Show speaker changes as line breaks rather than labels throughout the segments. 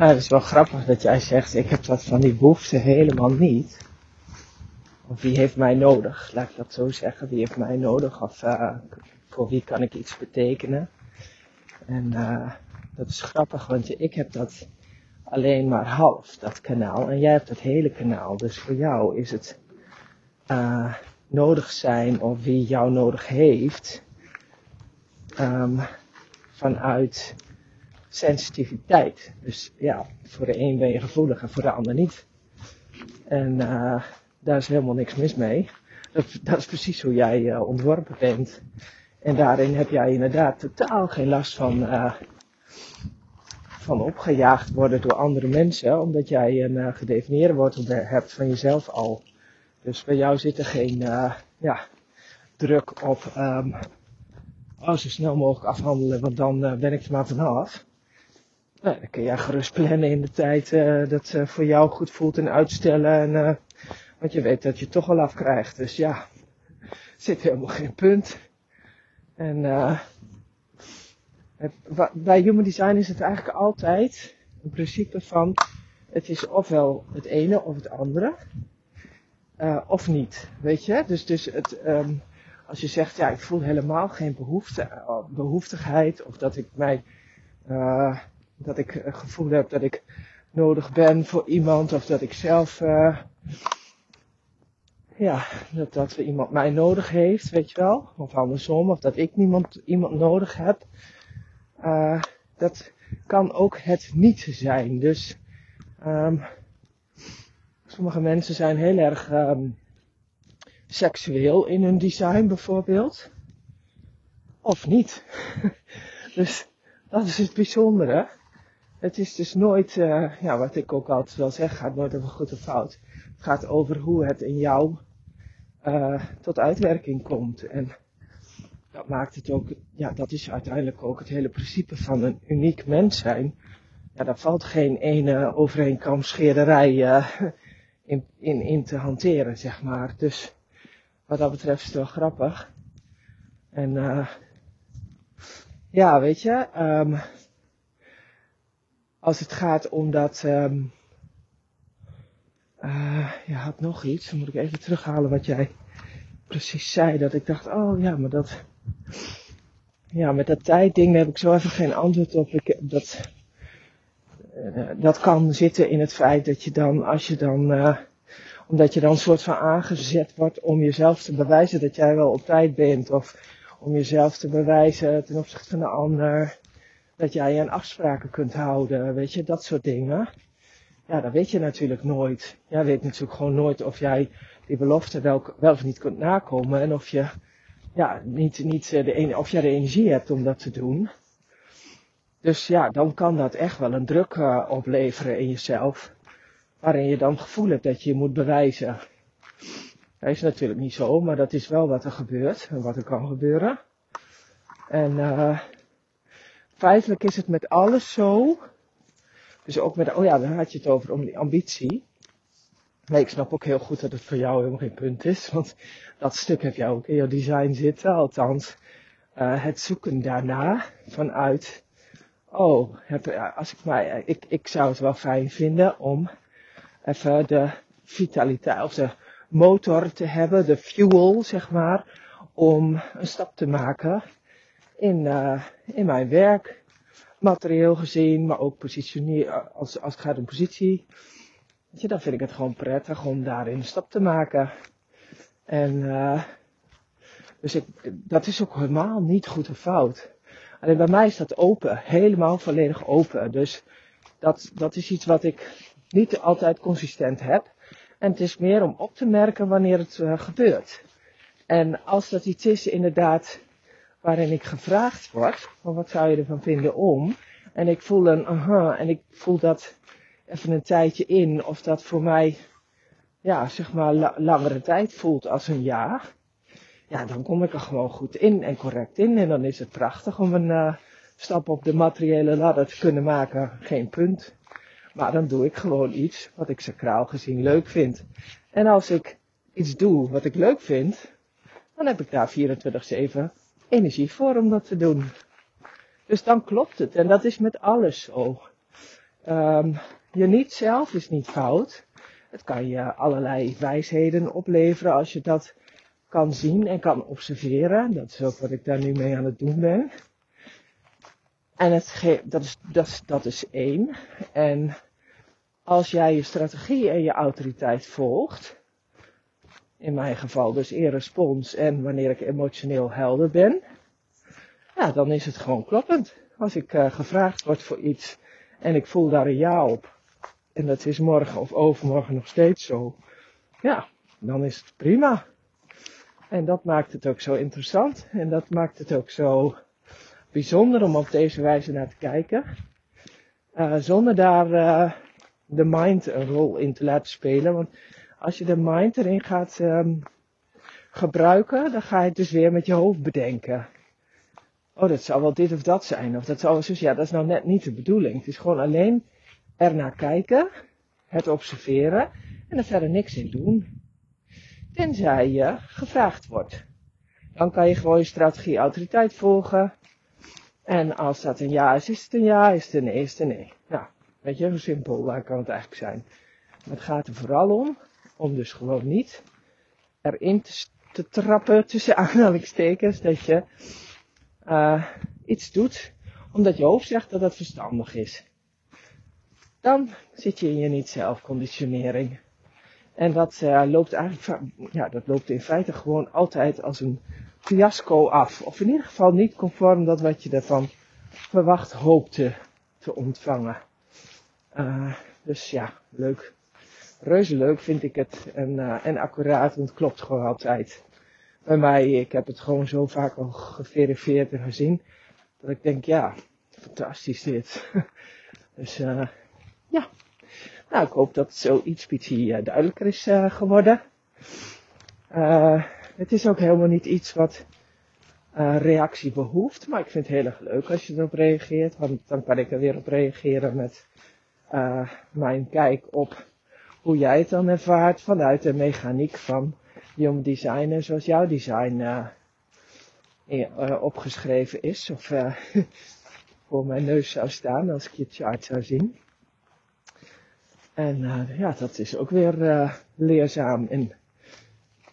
Nou, het is wel grappig dat jij zegt, ik heb dat van die behoefte helemaal niet. Of wie heeft mij nodig? Laat ik dat zo zeggen. Wie heeft mij nodig? Of uh, voor wie kan ik iets betekenen? En uh, dat is grappig, want ik heb dat alleen maar half, dat kanaal. En jij hebt het hele kanaal. Dus voor jou is het uh, nodig zijn of wie jou nodig heeft. Um, vanuit sensitiviteit. Dus ja, voor de een ben je gevoelig en voor de ander niet. En uh, daar is helemaal niks mis mee. Dat, dat is precies hoe jij uh, ontworpen bent. En daarin heb jij inderdaad totaal geen last van, uh, van opgejaagd worden door andere mensen, omdat jij een gedefinieerde wortel hebt van jezelf al. Dus bij jou zit er geen ja, druk op um, oh, zo snel mogelijk afhandelen, want dan ben ik er maar vanaf. Nou, dan kun jij gerust plannen in de tijd uh, dat uh, voor jou goed voelt en uitstellen. En, uh, want je weet dat je het toch al afkrijgt. Dus ja, zit helemaal geen punt. En het, bij Human Design is het eigenlijk altijd een principe van het is ofwel het ene of het andere. of niet, weet je? Dus, dus het, um, als je zegt, ja, ik voel helemaal geen behoefte, behoeftigheid of dat ik mij dat ik het gevoel heb dat ik nodig ben voor iemand of dat ik zelf, uh, ja, dat, dat iemand mij nodig heeft, weet je wel, of andersom, of dat ik niemand, iemand nodig heb. Uh, dat kan ook het niet zijn. Dus um, sommige mensen zijn heel erg um, seksueel in hun design bijvoorbeeld. Of niet. dus dat is het bijzondere het is dus nooit, uh, ja, wat ik ook altijd wel zeg, gaat nooit over goed of fout. Het gaat over hoe het in jou uh, tot uitwerking komt. En dat maakt het ook, ja, dat is uiteindelijk ook het hele principe van een uniek mens zijn. Ja, daar valt geen ene overeenkomstscheerderij uh, in, in, in te hanteren, zeg maar. Dus wat dat betreft is het wel grappig. En uh, ja, weet je, um, als het gaat om dat. Um, uh, je had nog iets, dan moet ik even terughalen wat jij precies zei. Dat ik dacht, oh ja, maar dat. Ja, met dat tijdding heb ik zo even geen antwoord op. Ik, dat, uh, dat kan zitten in het feit dat je dan, als je dan. Uh, omdat je dan een soort van aangezet wordt om jezelf te bewijzen dat jij wel op tijd bent. Of om jezelf te bewijzen ten opzichte van de ander dat jij aan afspraken kunt houden, weet je, dat soort dingen. Ja, dat weet je natuurlijk nooit. Jij weet natuurlijk gewoon nooit of jij die belofte wel, wel of niet kunt nakomen en of je, ja, niet, niet eh, de, of jij de energie hebt om dat te doen. Dus ja, dan kan dat echt wel een druk uh, opleveren in jezelf, waarin je dan het gevoel hebt dat je je moet bewijzen. Dat is natuurlijk niet zo, maar dat is wel wat er gebeurt en wat er kan gebeuren. En uh, feitelijk is het met alles zo. Dus ook met, oh ja, dan had je het over om die ambitie. Nee, ik snap ook heel goed dat het voor jou helemaal geen punt is. Want dat stuk heb jij ook in jouw design zitten. Althans, uh, het zoeken daarna vanuit, oh, heb, als ik, mij, ik, ik zou het wel fijn vinden om even de vitaliteit of de motor te hebben, de fuel, zeg maar, om een stap te maken in, uh, in mijn werk. Materieel gezien, maar ook positioneer, als, als het gaat om positie. Je, dan vind ik het gewoon prettig om daarin een stap te maken. En uh, dus ik, dat is ook helemaal niet goed of fout. Alleen bij mij is dat open, helemaal volledig open. Dus dat, dat is iets wat ik niet altijd consistent heb. En het is meer om op te merken wanneer het gebeurt. En als dat iets is inderdaad waarin ik gevraagd word, van wat zou je ervan vinden om? En ik voel een aha, en ik voel dat even een tijdje in, of dat voor mij, ja, zeg maar, la langere tijd voelt als een ja. Ja, dan kom ik er gewoon goed in en correct in. En dan is het prachtig om een uh, stap op de materiële ladder te kunnen maken. Geen punt. Maar dan doe ik gewoon iets wat ik sacraal gezien leuk vind. En als ik iets doe wat ik leuk vind, dan heb ik daar 24-7 energie voor om dat te doen. Dus dan klopt het. En dat is met alles zo. Um, je niet zelf is niet fout. Het kan je allerlei wijsheden opleveren als je dat kan zien en kan observeren. Dat is ook wat ik daar nu mee aan het doen ben. En het dat, is, dat, is, dat is één. En als jij je strategie en je autoriteit volgt, in mijn geval dus in respons en wanneer ik emotioneel helder ben, ja, dan is het gewoon kloppend. Als ik uh, gevraagd word voor iets en ik voel daar een ja op, en dat is morgen of overmorgen nog steeds zo, ja, dan is het prima. En dat maakt het ook zo interessant en dat maakt het ook zo bijzonder om op deze wijze naar te kijken. Uh, zonder daar uh, de mind een rol in te laten spelen. Want als je de mind erin gaat um, gebruiken, dan ga je het dus weer met je hoofd bedenken. Oh, dat zou wel dit of dat zijn. Of dat zou wel. Ja, dat is nou net niet de bedoeling. Het is gewoon alleen ernaar kijken, het observeren en er verder niks in doen. Tenzij je gevraagd wordt. Dan kan je gewoon je strategie autoriteit volgen. En als dat een ja is, is het een ja, is het een nee, is het een nee. Nou, weet je, hoe simpel kan het eigenlijk zijn. Maar het gaat er vooral om, om dus gewoon niet erin te, trappen tussen aanhalingstekens dat je uh, iets doet omdat je hoofd zegt dat het verstandig is. Dan zit je in je niet-zelf conditionering. En dat uh, loopt eigenlijk, ja, dat loopt in feite gewoon altijd als een fiasco af. Of in ieder geval niet conform dat wat je ervan verwacht hoopte te ontvangen. Uh, dus ja, leuk. Reuze leuk vind ik het. En, uh, en accuraat, want het klopt gewoon altijd. Bij mij, ik heb het gewoon zo vaak al geverifieerd en gezien. Dat ik denk, ja, fantastisch dit. dus uh, ja. Nou, ik hoop dat zo iets beetje duidelijker is geworden. Uh, het is ook helemaal niet iets wat uh, reactie behoeft. Maar ik vind het heel erg leuk als je erop reageert. Want dan kan ik er weer op reageren met uh, mijn kijk op hoe jij het dan ervaart vanuit de mechaniek van Young Designer zoals jouw design uh, opgeschreven is. Of voor mijn neus zou staan als ik je chart zou zien. En ja, dat is ook weer leerzaam en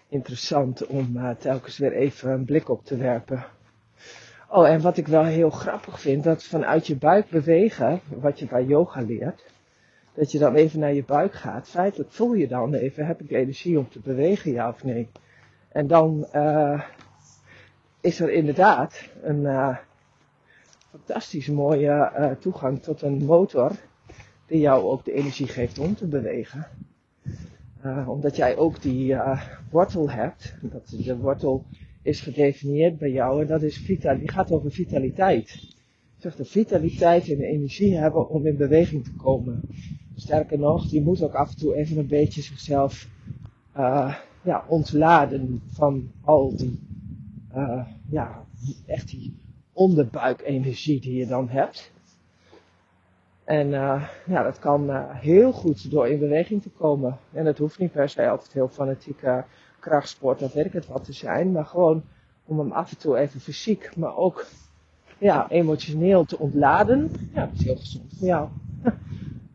interessant om telkens weer even een blik op te werpen. Oh, en wat ik wel heel grappig vind, dat vanuit je buik bewegen, wat je bij yoga leert, dat je dan even naar je buik gaat. Feitelijk voel je dan even, heb ik energie om te bewegen, ja of nee? En dan uh, is er inderdaad een uh, fantastisch mooie uh, toegang tot een motor die jou ook de energie geeft om te bewegen. Omdat jij ook die wortel hebt. Dat, de wortel is gedefinieerd bij jou en dat is vital, die gaat over vitaliteit. Zeg de vitaliteit en de energie hebben om in beweging te komen. Sterker nog, die moet ook af en toe even een beetje zichzelf uh, ja, ontladen van al die, ja, echt die onderbuikenergie die je dan hebt. En uh, ja, dat kan heel goed door in beweging te komen. En dat hoeft niet per se altijd heel fanatieke krachtsport of weet ik het wat te zijn. Maar gewoon om hem af en toe even fysiek, maar ook ja, emotioneel te ontladen. Ja, dat is heel gezond voor jou.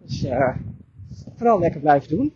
Dus uh, vooral lekker blijven doen.